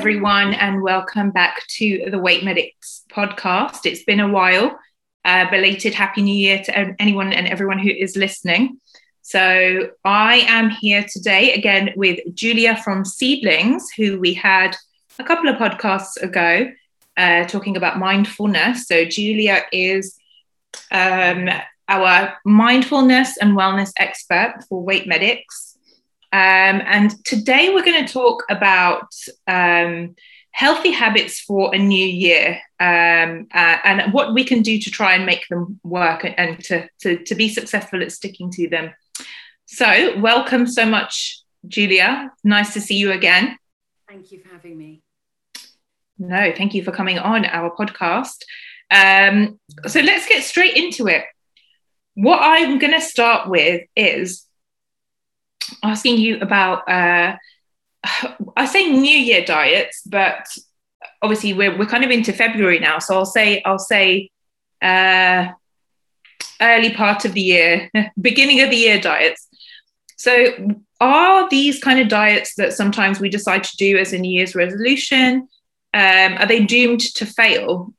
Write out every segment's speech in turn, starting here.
everyone, and welcome back to the Weight Medics podcast. It's been a while. Uh, belated Happy New Year to anyone and everyone who is listening. So, I am here today again with Julia from Seedlings, who we had a couple of podcasts ago uh, talking about mindfulness. So, Julia is um, our mindfulness and wellness expert for Weight Medics. Um, and today we're going to talk about um, healthy habits for a new year um, uh, and what we can do to try and make them work and to, to, to be successful at sticking to them. So, welcome so much, Julia. Nice to see you again. Thank you for having me. No, thank you for coming on our podcast. Um, so, let's get straight into it. What I'm going to start with is asking you about uh, I say New Year diets, but obviously we're we're kind of into February now, so I'll say I'll say uh, early part of the year, beginning of the year diets. So are these kind of diets that sometimes we decide to do as a New Year's resolution? Um, are they doomed to fail?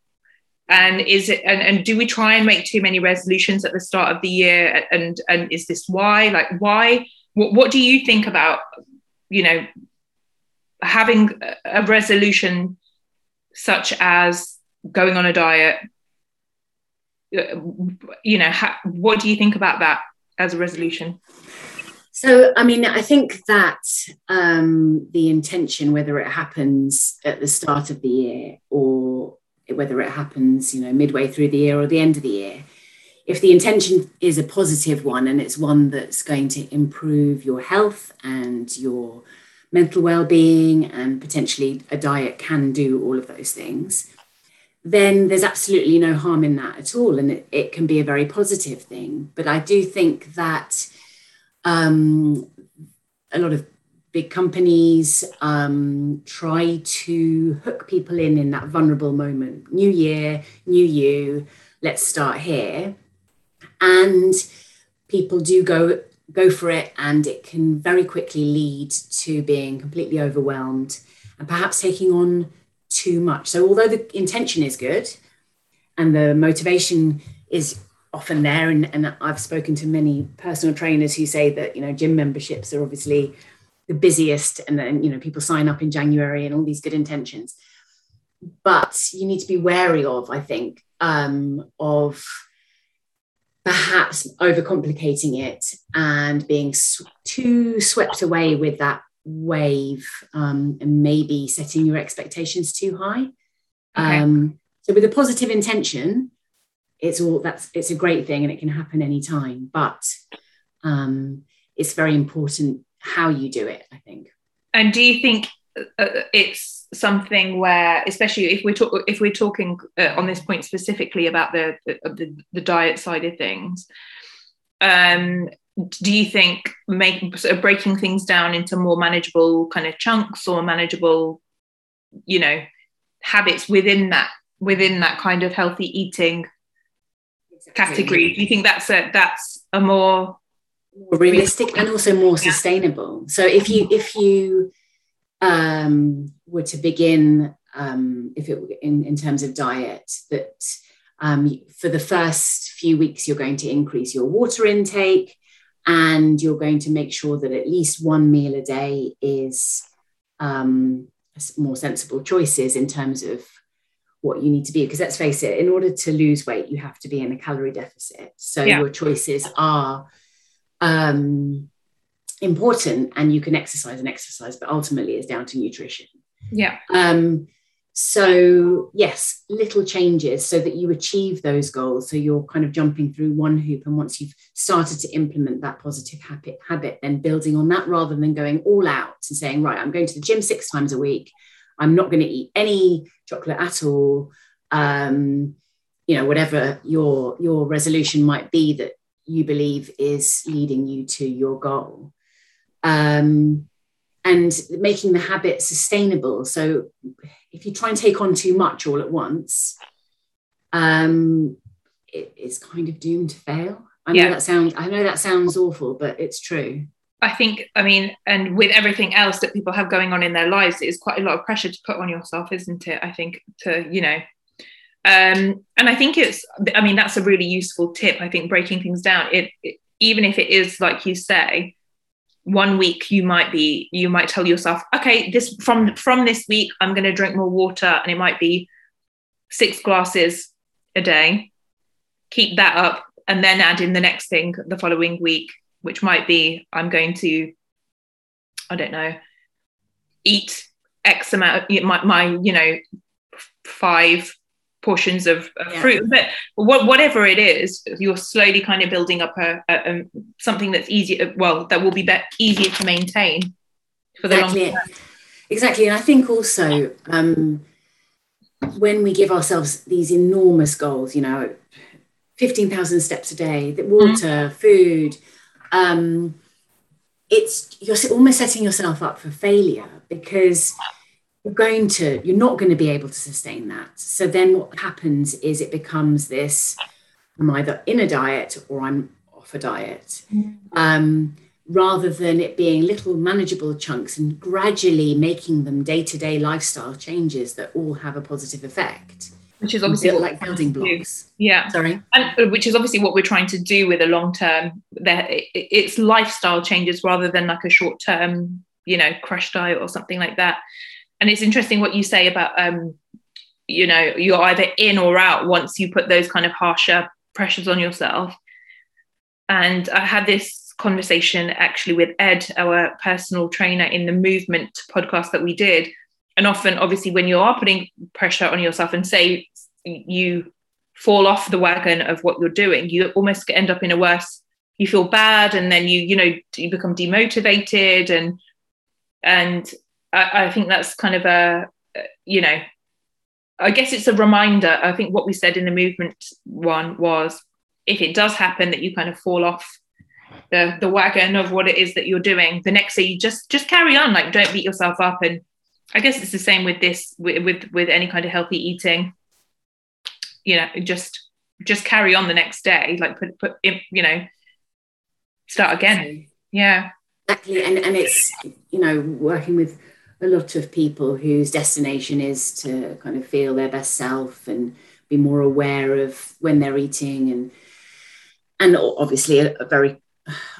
And is it and, and do we try and make too many resolutions at the start of the year? And and is this why? Like why what, what do you think about, you know, having a resolution such as going on a diet? You know, ha- what do you think about that as a resolution? So, I mean, I think that um, the intention, whether it happens at the start of the year or whether it happens, you know, midway through the year or the end of the year, if the intention is a positive one and it's one that's going to improve your health and your mental well-being and potentially a diet can do all of those things then there's absolutely no harm in that at all. And it, it can be a very positive thing. But i do think that um, a lot of big companies um, try to hook people in in that vulnerable moment. New year new you. Let's start here and people do go go for it and it can very quickly lead to being completely overwhelmed and perhaps taking on too much. So although the intention is good and the motivation is often there and, and i've spoken to many personal trainers who say that you know gym memberships are obviously the busiest and then you know people sign up in january and all these good intentions. But you need to be wary of i think um, of perhaps overcomplicating it and being too swept away with that wave um, and maybe setting your expectations too high. Okay. Um, so with a positive intention, it's all that's it's a great thing and it can happen anytime, but um, it's very important how you do it, I think. And do you think uh, it's something where, especially if we're talk- if we're talking uh, on this point specifically about the, the the diet side of things, um, do you think make sort of breaking things down into more manageable kind of chunks or manageable, you know, habits within that within that kind of healthy eating category? Do you think that's a that's a more more realistic and also more sustainable? So if you if you um, were to begin, um, if it in, in terms of diet, that um, for the first few weeks you're going to increase your water intake, and you're going to make sure that at least one meal a day is um, more sensible choices in terms of what you need to be. Because let's face it, in order to lose weight, you have to be in a calorie deficit. So yeah. your choices are um, important and you can exercise and exercise, but ultimately it's down to nutrition. Yeah. Um, so yes, little changes so that you achieve those goals. So you're kind of jumping through one hoop, and once you've started to implement that positive habit, habit, then building on that rather than going all out and saying, right, I'm going to the gym six times a week. I'm not going to eat any chocolate at all. Um, you know, whatever your your resolution might be that you believe is leading you to your goal um, and making the habit sustainable. So if you try and take on too much all at once, um, it, it's kind of doomed to fail. I know yeah. that sounds I know that sounds awful, but it's true. I think, I mean, and with everything else that people have going on in their lives, it's quite a lot of pressure to put on yourself, isn't it? I think to, you know, um, and I think it's, I mean, that's a really useful tip. I think breaking things down, it, it even if it is like you say, one week you might be, you might tell yourself, okay, this from from this week, I'm going to drink more water, and it might be six glasses a day. Keep that up, and then add in the next thing the following week which might be I'm going to, I don't know, eat X amount, my, my you know, five portions of, of yeah. fruit but whatever it is you're slowly kind of building up a, a, a something that's easier well that will be, be easier to maintain for the exactly. long term exactly and i think also um, when we give ourselves these enormous goals you know 15,000 steps a day the water mm-hmm. food um, it's you're almost setting yourself up for failure because you're going to you're not going to be able to sustain that so then what happens is it becomes this i'm either in a diet or i'm off a diet mm. um, rather than it being little manageable chunks and gradually making them day-to-day lifestyle changes that all have a positive effect which is obviously like building blocks. Yeah, sorry, and uh, which is obviously what we're trying to do with a long term. There, it's lifestyle changes rather than like a short term, you know, crash diet or something like that. And it's interesting what you say about, um, you know, you're either in or out once you put those kind of harsher pressures on yourself. And I had this conversation actually with Ed, our personal trainer in the movement podcast that we did and often obviously when you are putting pressure on yourself and say you fall off the wagon of what you're doing you almost end up in a worse you feel bad and then you you know you become demotivated and and I, I think that's kind of a uh, you know I guess it's a reminder I think what we said in the movement one was if it does happen that you kind of fall off the the wagon of what it is that you're doing the next day you just just carry on like don't beat yourself up and I guess it's the same with this with, with with any kind of healthy eating. You know, just just carry on the next day, like put put you know, start again. Yeah. Exactly, and and it's you know working with a lot of people whose destination is to kind of feel their best self and be more aware of when they're eating and and obviously a, a very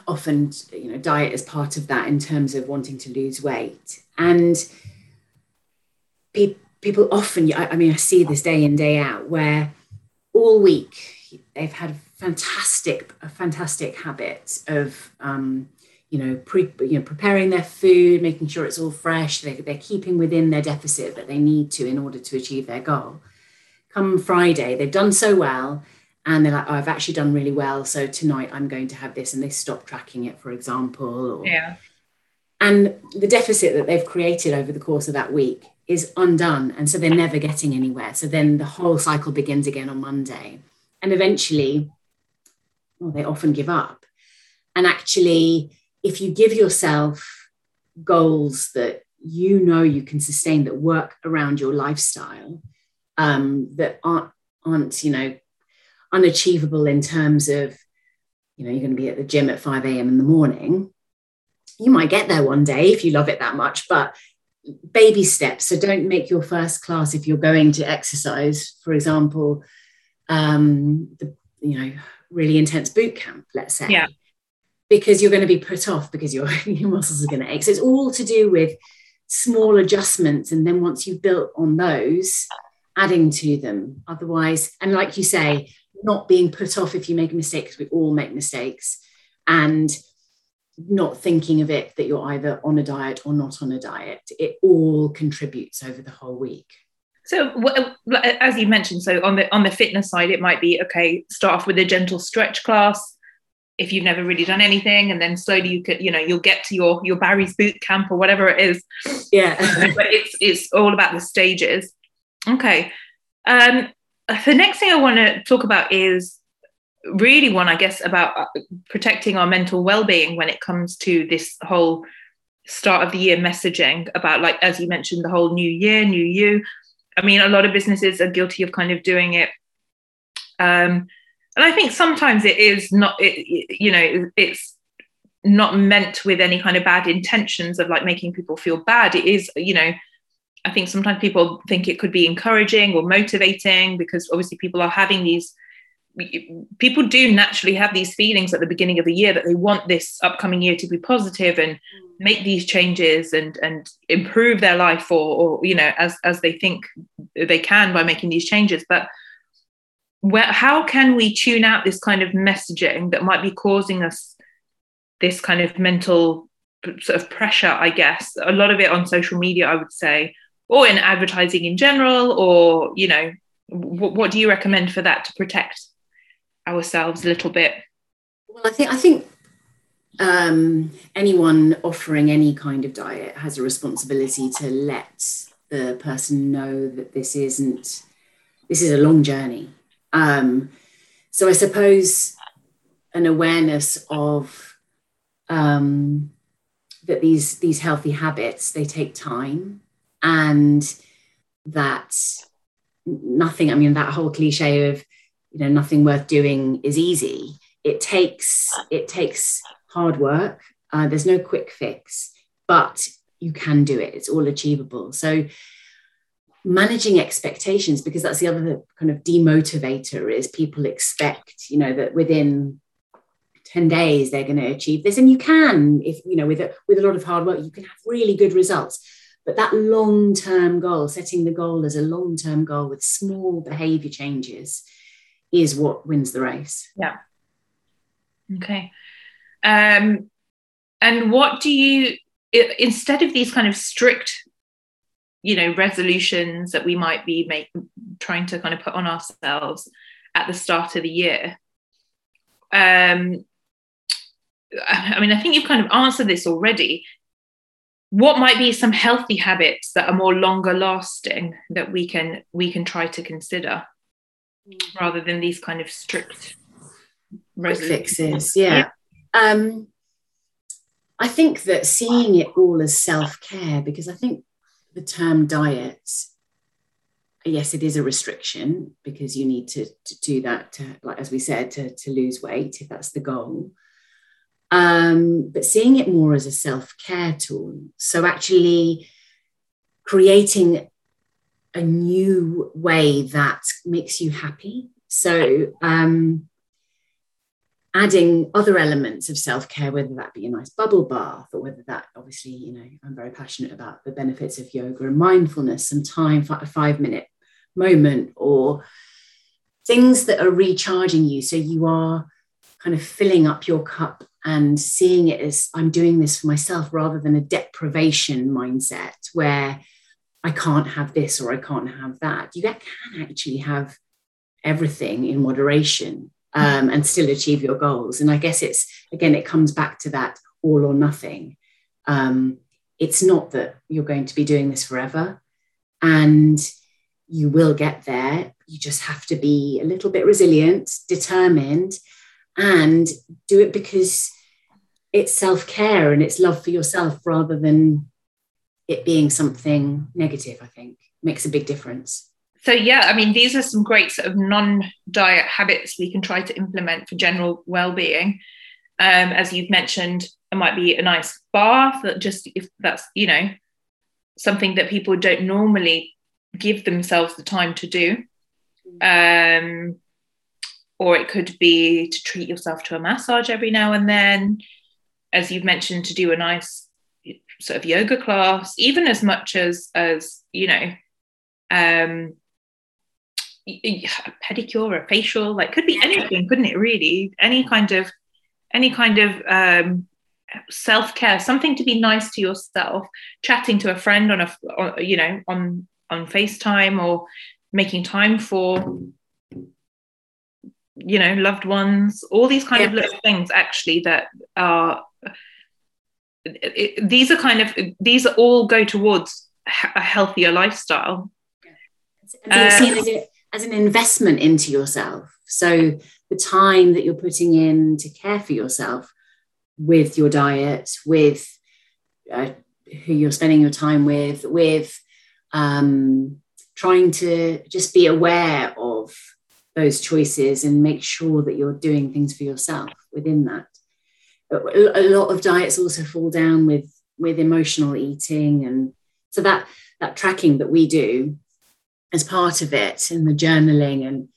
often you know diet is part of that in terms of wanting to lose weight. And pe- people often, I, I mean, I see this day in, day out, where all week they've had fantastic, a fantastic habit of, um, you know, pre, you know, preparing their food, making sure it's all fresh. They, they're keeping within their deficit that they need to in order to achieve their goal. Come Friday, they've done so well, and they're like, oh, I've actually done really well. So tonight I'm going to have this, and they stop tracking it, for example. Or, yeah. And the deficit that they've created over the course of that week is undone. And so they're never getting anywhere. So then the whole cycle begins again on Monday. And eventually, well, they often give up. And actually, if you give yourself goals that you know you can sustain that work around your lifestyle, um, that aren't, aren't, you know, unachievable in terms of, you know, you're going to be at the gym at 5 a.m. in the morning. You might get there one day if you love it that much, but baby steps. So don't make your first class if you're going to exercise, for example, um, the you know really intense boot camp, let's say, yeah. Because you're going to be put off because your your muscles are going to ache. So it's all to do with small adjustments, and then once you've built on those, adding to them. Otherwise, and like you say, not being put off if you make a mistake because we all make mistakes, and not thinking of it that you're either on a diet or not on a diet. It all contributes over the whole week. So, as you mentioned, so on the on the fitness side, it might be okay. Start off with a gentle stretch class if you've never really done anything, and then slowly you could, you know, you'll get to your your Barry's boot camp or whatever it is. Yeah, but it's it's all about the stages. Okay. Um, the next thing I want to talk about is really one, I guess, about uh, protecting our mental well-being when it comes to this whole start of the year messaging about, like as you mentioned, the whole new year, new you. I mean, a lot of businesses are guilty of kind of doing it. Um, and I think sometimes it is not, it, you know, it's not meant with any kind of bad intentions of like making people feel bad. It is you know i think sometimes people think it could be encouraging or motivating because obviously people are having these people do naturally have these feelings at the beginning of the year that they want this upcoming year to be positive and mm. make these changes and and improve their life or, or you know as as they think they can by making these changes. But where, how can we tune out this kind of messaging that might be causing us this kind of mental sort of pressure, I guess. A lot of it on social media, I would say, or in advertising in general, or, you know, w- what do you recommend for that to protect ourselves a little bit? Well, I think, I think um, anyone offering any kind of diet has a responsibility to let the person know that this isn't, this is a long journey. Um, so I suppose an awareness of um, that these these healthy habits they take time and that nothing i mean that whole cliche of you know nothing worth doing is easy. It takes it takes hard work. Uh, there's no quick fix but you can do it. It's all achievable. So managing expectations because that's the other kind of demotivator is people expect you know that within 10 days they're going to achieve this. And you can if you know with a, with a lot of hard work you can have really good results. But that long term goal setting the goal as a long term goal with small behavior changes is what wins the race. Yeah. Okay. Um and what do you instead of these kind of strict you know resolutions that we might be make, trying to kind of put on ourselves at the start of the year um I mean, I think you've kind of answered this already. What might be some healthy habits that are more longer lasting that we can we can try to consider rather than these kind of strict fixes? Yeah. yeah. Um, I think that seeing it all as self care, because I think the term diet, yes, it is a restriction because you need to, to do that to, like as we said, to, to lose weight if that's the goal um, but seeing it more as a self care tool. So, actually creating a new way that makes you happy. So, um, adding other elements of self care, whether that be a nice bubble bath or whether that, obviously, you know, I'm very passionate about the benefits of yoga and mindfulness, some time, for a five minute moment, or things that are recharging you. So, you are kind of filling up your cup and seeing it as I'm doing this for myself rather than a deprivation mindset where I can't have this or I can't have that. You can actually have everything in moderation um, and still achieve your goals. And I guess it's, again, it comes back to that all or nothing. Um, it's not that you're going to be doing this forever and you will get there. You just have to be a little bit resilient, determined, and do it because it's self care and it's love for yourself rather than it being something negative, I think makes a big difference. So, yeah, I mean, these are some great sort of non diet habits we can try to implement for general well being. Um, as you've mentioned, it might be a nice bath that just, if that's, you know, something that people don't normally give themselves the time to do. Um, or it could be to treat yourself to a massage every now and then as you've mentioned to do a nice sort of yoga class even as much as as you know um a pedicure a facial like could be anything couldn't it really? Any kind of any kind of um self-care something to be nice to yourself chatting to a friend on a on, you know on on facetime or making time for you know loved ones all these kind yeah. of little things actually that are it, these are kind of these are all go towards a healthier lifestyle. And so as, an investment into yourself so the time that you're putting in to care for yourself with your diet with uh, who you're spending your time with with um, trying to just be aware of those choices and make sure that you're doing things for yourself within that. a lot of diets also fall down with with emotional eating and so that that tracking that we do as part of it and the journaling and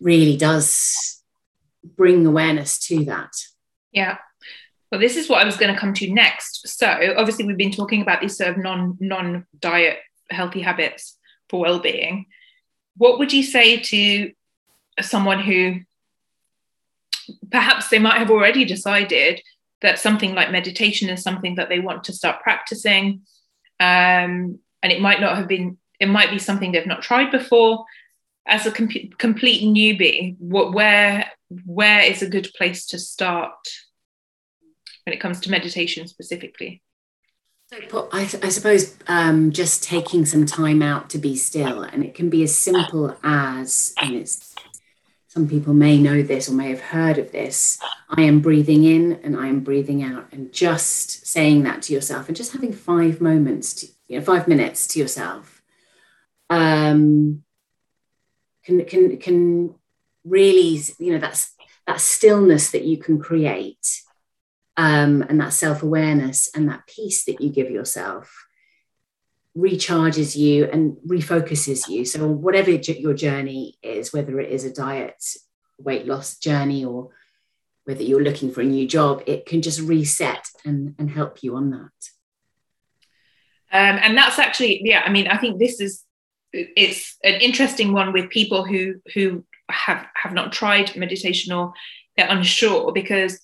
really does bring awareness to that. Yeah. Well this is what i was going to come to next. So obviously we've been talking about these sort of non non diet healthy habits for well-being. What would you say to someone who perhaps they might have already decided that something like meditation is something that they want to start practicing um, and it might not have been it might be something they've not tried before as a com- complete newbie what where where is a good place to start when it comes to meditation specifically so I, I suppose um, just taking some time out to be still and it can be as simple as and it's some people may know this or may have heard of this. I am breathing in and I am breathing out, and just saying that to yourself and just having five moments, to, you know, five minutes to yourself, um, can can can really, you know, that's that stillness that you can create, um, and that self awareness and that peace that you give yourself recharges you and refocuses you. So, whatever your journey is, whether it is a diet, weight loss journey, or whether you're looking for a new job, it can just reset and, and help you on that. Um, and that's actually, yeah, I mean, I think this is it's an interesting one with people who who have have not tried meditation or they're unsure because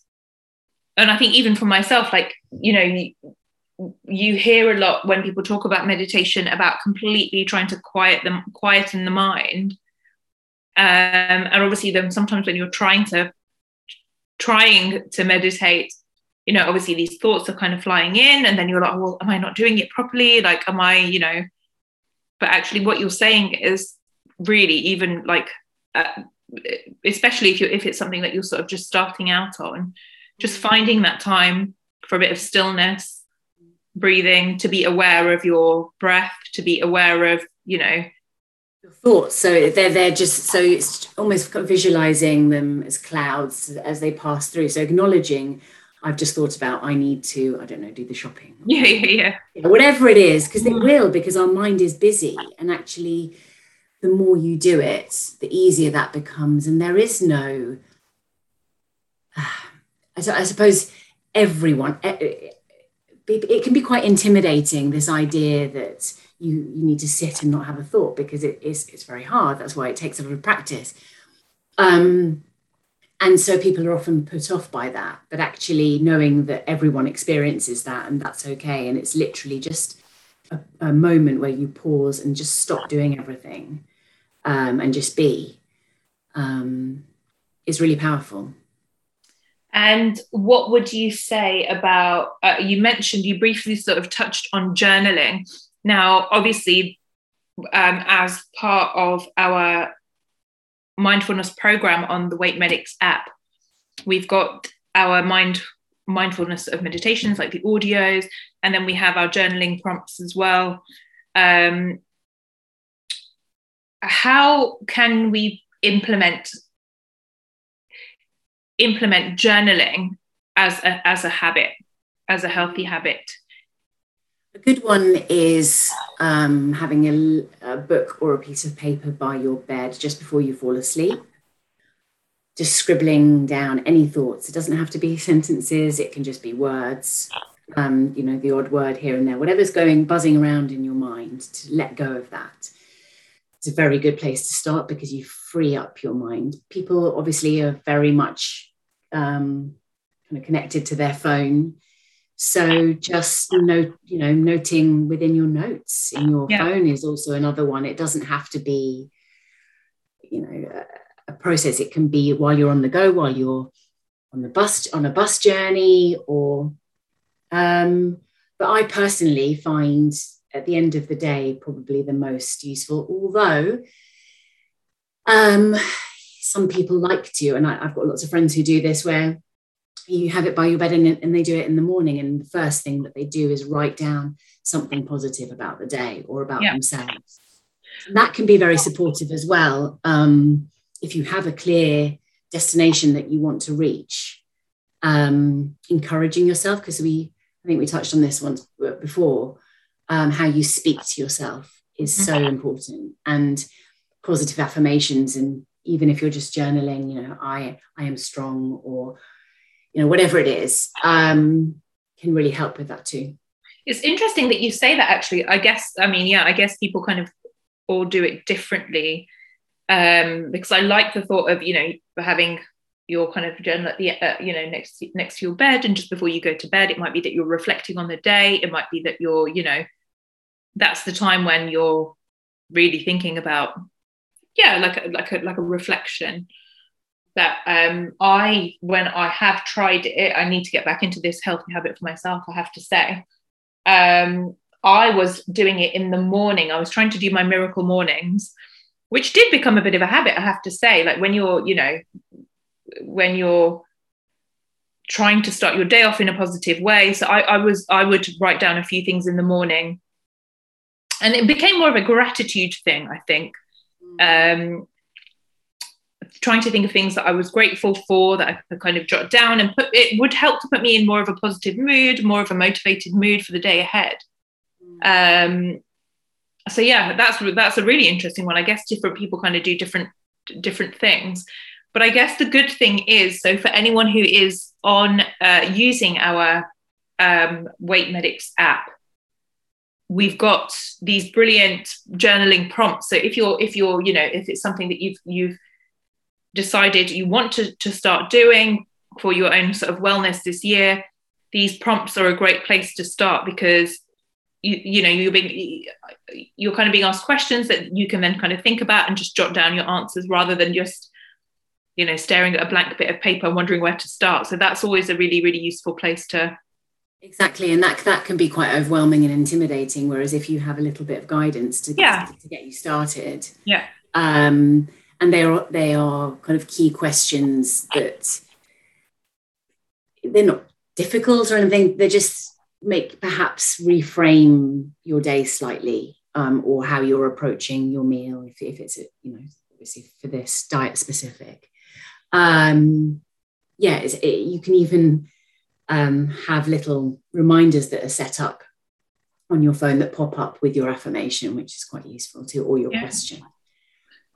and I think even for myself, like, you know, you hear a lot when people talk about meditation about completely trying to quiet them quieten the mind. Um, and obviously then sometimes when you're trying to trying to meditate you know obviously these thoughts are kind of flying in and then you're like well am i not doing it properly? Like am i you know but actually what you're saying is really even like uh, especially if you if it's something that you're sort of just starting out on just finding that time for a bit of stillness breathing, to be aware of your breath, to be aware of, you know, your thoughts. So they're they're just so it's almost visualizing them as clouds as they pass through. So acknowledging I've just thought about I need to, I don't know, do the shopping. Yeah, yeah, yeah. Whatever it is, because it will, because our mind is busy. And actually, the more you do it, the easier that becomes. And there is no, I suppose everyone, it can be quite intimidating this idea that you, you need to sit and not have a thought because it is it's very hard that's why it takes a lot of practice um, and so people are often put off by that but actually knowing that everyone experiences that and that's okay and it's literally just a, a moment where you pause and just stop doing everything um, and just be um, is really powerful and what would you say about? Uh, you mentioned you briefly sort of touched on journaling. Now, obviously, um, as part of our mindfulness program on the Weight Medics app, we've got our mind mindfulness of meditations like the audios, and then we have our journaling prompts as well. Um, how can we implement implement journaling as a, as a habit, as a healthy habit? A good one is um, having a, a, book or a piece of paper by your bed just before you fall asleep. Just scribbling down any thoughts. It doesn't have to be sentences, it can just be words, um, you know, the odd word here and there, whatever's going buzzing around in your mind, to let go of that. It's a very good place to start because you free up your mind. People obviously are very much um, kind of connected to their phone. So just note, you know, noting within your notes in your yeah. phone is also another one. It doesn't have to be, you know, a, process. It can be while you're on the go, while you're on the bus on a bus journey, or. Um, but I personally find at the end of the day probably the most useful. Although um, some people like to, and I, have got lots of friends who do this where you have it by your bed and, and they do it in the morning. And the first thing that they do is write down something positive about the day or about yeah. themselves. And that can be very supportive as well. Um, if you have a clear destination that you want to reach, um, encouraging yourself because we I think we touched on this once before. Um, how you speak to yourself is so mm-hmm. important, and positive affirmations, and even if you're just journaling, you know, I I am strong, or you know, whatever it is, um, can really help with that too. It's interesting that you say that. Actually, I guess I mean, yeah, I guess people kind of all do it differently um, because I like the thought of you know having your kind of journal at the uh, you know next next to your bed and just before you go to bed it might be that you're reflecting on the day it might be that you're you know that's the time when you're really thinking about yeah like a, like a like a reflection that um i when i have tried it i need to get back into this healthy habit for myself i have to say um i was doing it in the morning i was trying to do my miracle mornings which did become a bit of a habit i have to say like when you're you know when you're trying to start your day off in a positive way. So I, I was I would write down a few things in the morning, and it became more of a gratitude thing. I think. Um, trying to think of things that I was grateful for that I could kind of jot down and put it would help to put me in more of a positive mood, more of a motivated mood for the day ahead. Um, so yeah, that's that's a really interesting one. I guess different people kind of do different different things. But I guess the good thing is so for anyone who is on uh, using our um, Weight Medics app, we've got these brilliant journaling prompts. So if you're if you're you know if it's something that you've you've decided you want to, to start doing for your own sort of wellness this year, these prompts are a great place to start because you, you know you're being you're kind of being asked questions that you can then kind of think about and just jot down your answers rather than just you know staring at a blank bit of paper and wondering where to start. So that's always a really really useful place to exactly and that that can be quite overwhelming and intimidating whereas if you have a little bit of guidance to, yeah. to, to get you started. Yeah. Um and they are they are kind of key questions that they're not difficult or anything they just make perhaps reframe your day slightly um, or how you're approaching your meal if, if it's a, you know obviously for this diet specific um, yeah, it, you can even um, have little reminders that are set up on your phone that pop up with your affirmation, which is quite useful too, or your yeah. question.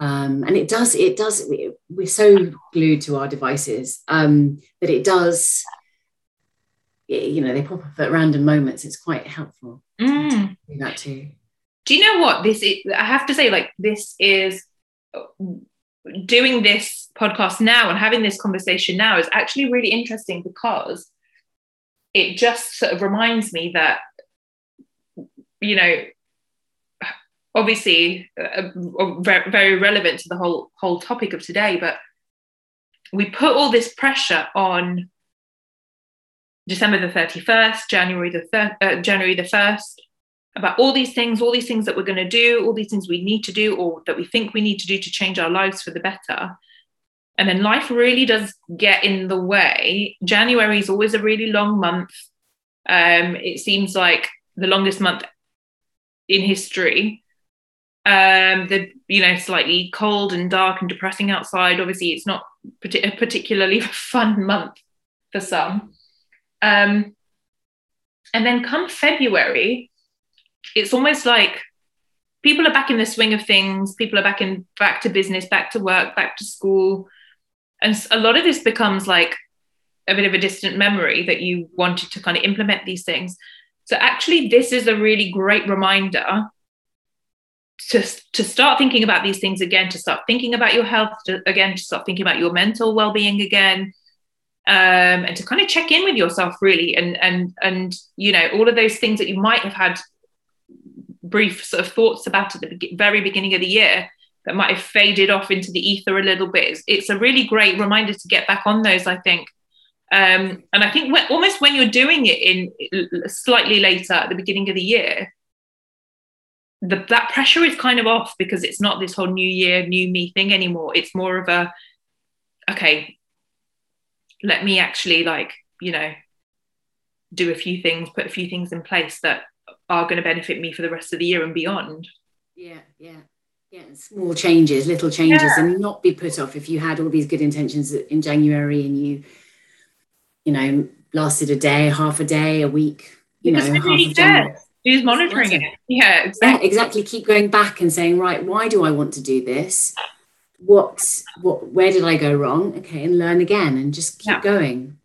Um, and it does, it does, we're so glued to our devices um, that it does, you know, they pop up at random moments. It's quite helpful mm. do that too. Do you know what this is? I have to say, like, this is doing this podcast now and having this conversation now is actually really interesting because it just sort of reminds me that you know obviously uh, uh very relevant to the whole whole topic of today but we put all this pressure on December the 31st January the thir- uh, January the 1st about all these things, all these things that we're going to do, all these things we need to do, or that we think we need to do to change our lives for the better. And then life really does get in the way. January is always a really long month. Um, it seems like the longest month in history. Um, the you know slightly cold and dark and depressing outside. Obviously, it's not a particularly fun month for some. Um, and then come February, it's almost like people are back in the swing of things people are back in back to business back to work back to school and a lot of this becomes like a bit of a distant memory that you wanted to kind of implement these things so actually this is a really great reminder to, to start thinking about these things again to start thinking about your health to, again to start thinking about your mental well-being again um, and to kind of check in with yourself really and and and you know all of those things that you might have had brief sort of thoughts about at the very beginning of the year that might have faded off into the ether a little bit. It's, it's a really great reminder to get back on those, I think. Um, and I think when, almost when you're doing it in slightly later at the beginning of the year, the, that pressure is kind of off because it's not this whole new year, new me thing anymore. It's more of a, okay, let me actually like, you know, do a few things, put a few things in place that are going to benefit me for the rest of the year and beyond. Yeah, yeah. Yeah, small changes, little changes, yeah. and not be put off if you had all these good intentions in January and you you know, lasted a day, half a day, a week, you Because know, half really of January. cares? Who's monitoring it? Yeah, Yeah, exactly. exactly. Keep going back and saying, right, why do I want to do this? What, what, where did I go wrong? Okay, and learn again and just keep Yeah. going.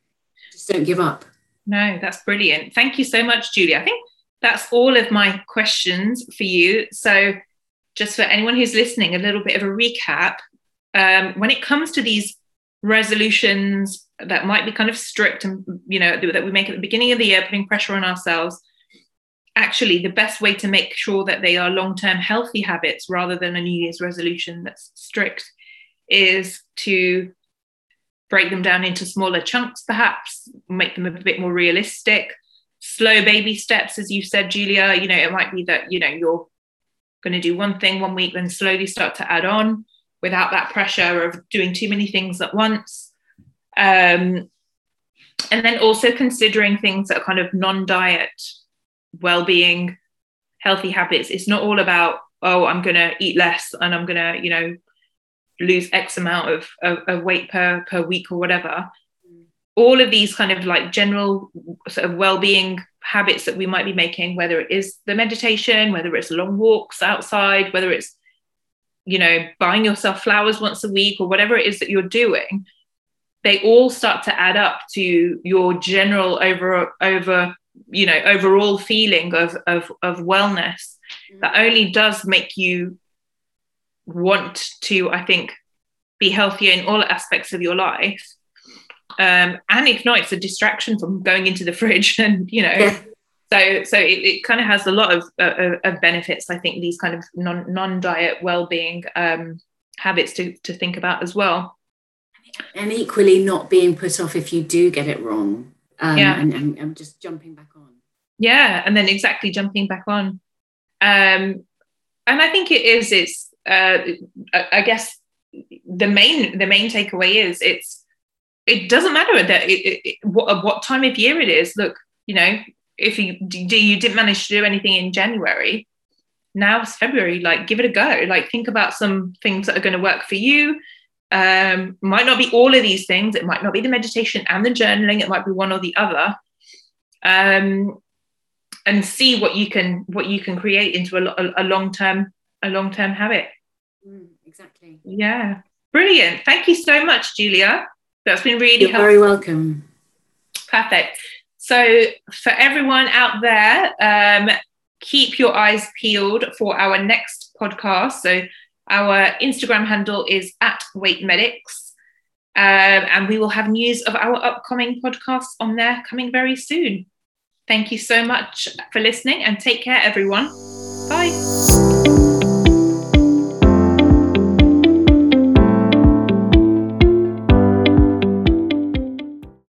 Just don't give up. No, that's brilliant. Thank you so much, Julie. I think that's all of my questions for you. So, just for anyone who's listening, a little bit of a recap. Um, when it comes to these resolutions that might be kind of strict and you know that we make at the beginning of the year, putting pressure on ourselves, actually the best way to make sure that they are long-term healthy habits rather than a New Year's resolution that's strict is to break them down into smaller chunks, perhaps make them a bit more realistic. Slow baby steps, as you said, Julia. You know, it might be that you know you're going to do one thing one week, then slowly start to add on without that pressure of doing too many things at once. Um, and then also considering things that are kind of non-diet, well-being, healthy habits. It's not all about oh, I'm going to eat less and I'm going to you know lose X amount of, of, of weight per per week or whatever. Mm. All of these kind of like general sort of well-being habits that we might be making, whether it is the meditation, whether it's long walks outside, whether it's you know buying yourself flowers once a week or whatever it is that you're doing, they all start to add up to your general over over you know overall feeling of of, of wellness that only does make you want to, I think, be healthier in all aspects of your life. Um, and if not, it's a distraction from going into the fridge and, you know, Yeah. so so it, it kind of has a lot of, uh, of benefits. I think these kind of non non diet well being um, habits to to think about as well. And equally not being put off if you do get it wrong. Um, Yeah. and, and, and just jumping back on. Yeah, and then exactly jumping back on. Um, and I think it is. It's. Uh, I guess the main the main takeaway is it's. It doesn't matter that it, it, it, what what time of year it is. Look, you know, if you do you didn't manage to do anything in January, now it's February. Like, give it a go. Like, think about some things that are going to work for you. Um, might not be all of these things. It might not be the meditation and the journaling. It might be one or the other. Um, and see what you can what you can create into a, a long term a long term habit. Mm, exactly. Yeah, brilliant. Thank you so much, Julia. That's been really You're helpful. very welcome. Perfect. So, for everyone out there, um, keep your eyes peeled for our next podcast. So, our Instagram handle is at Weight Medics, um, and we will have news of our upcoming podcasts on there coming very soon. Thank you so much for listening and take care, everyone. Bye.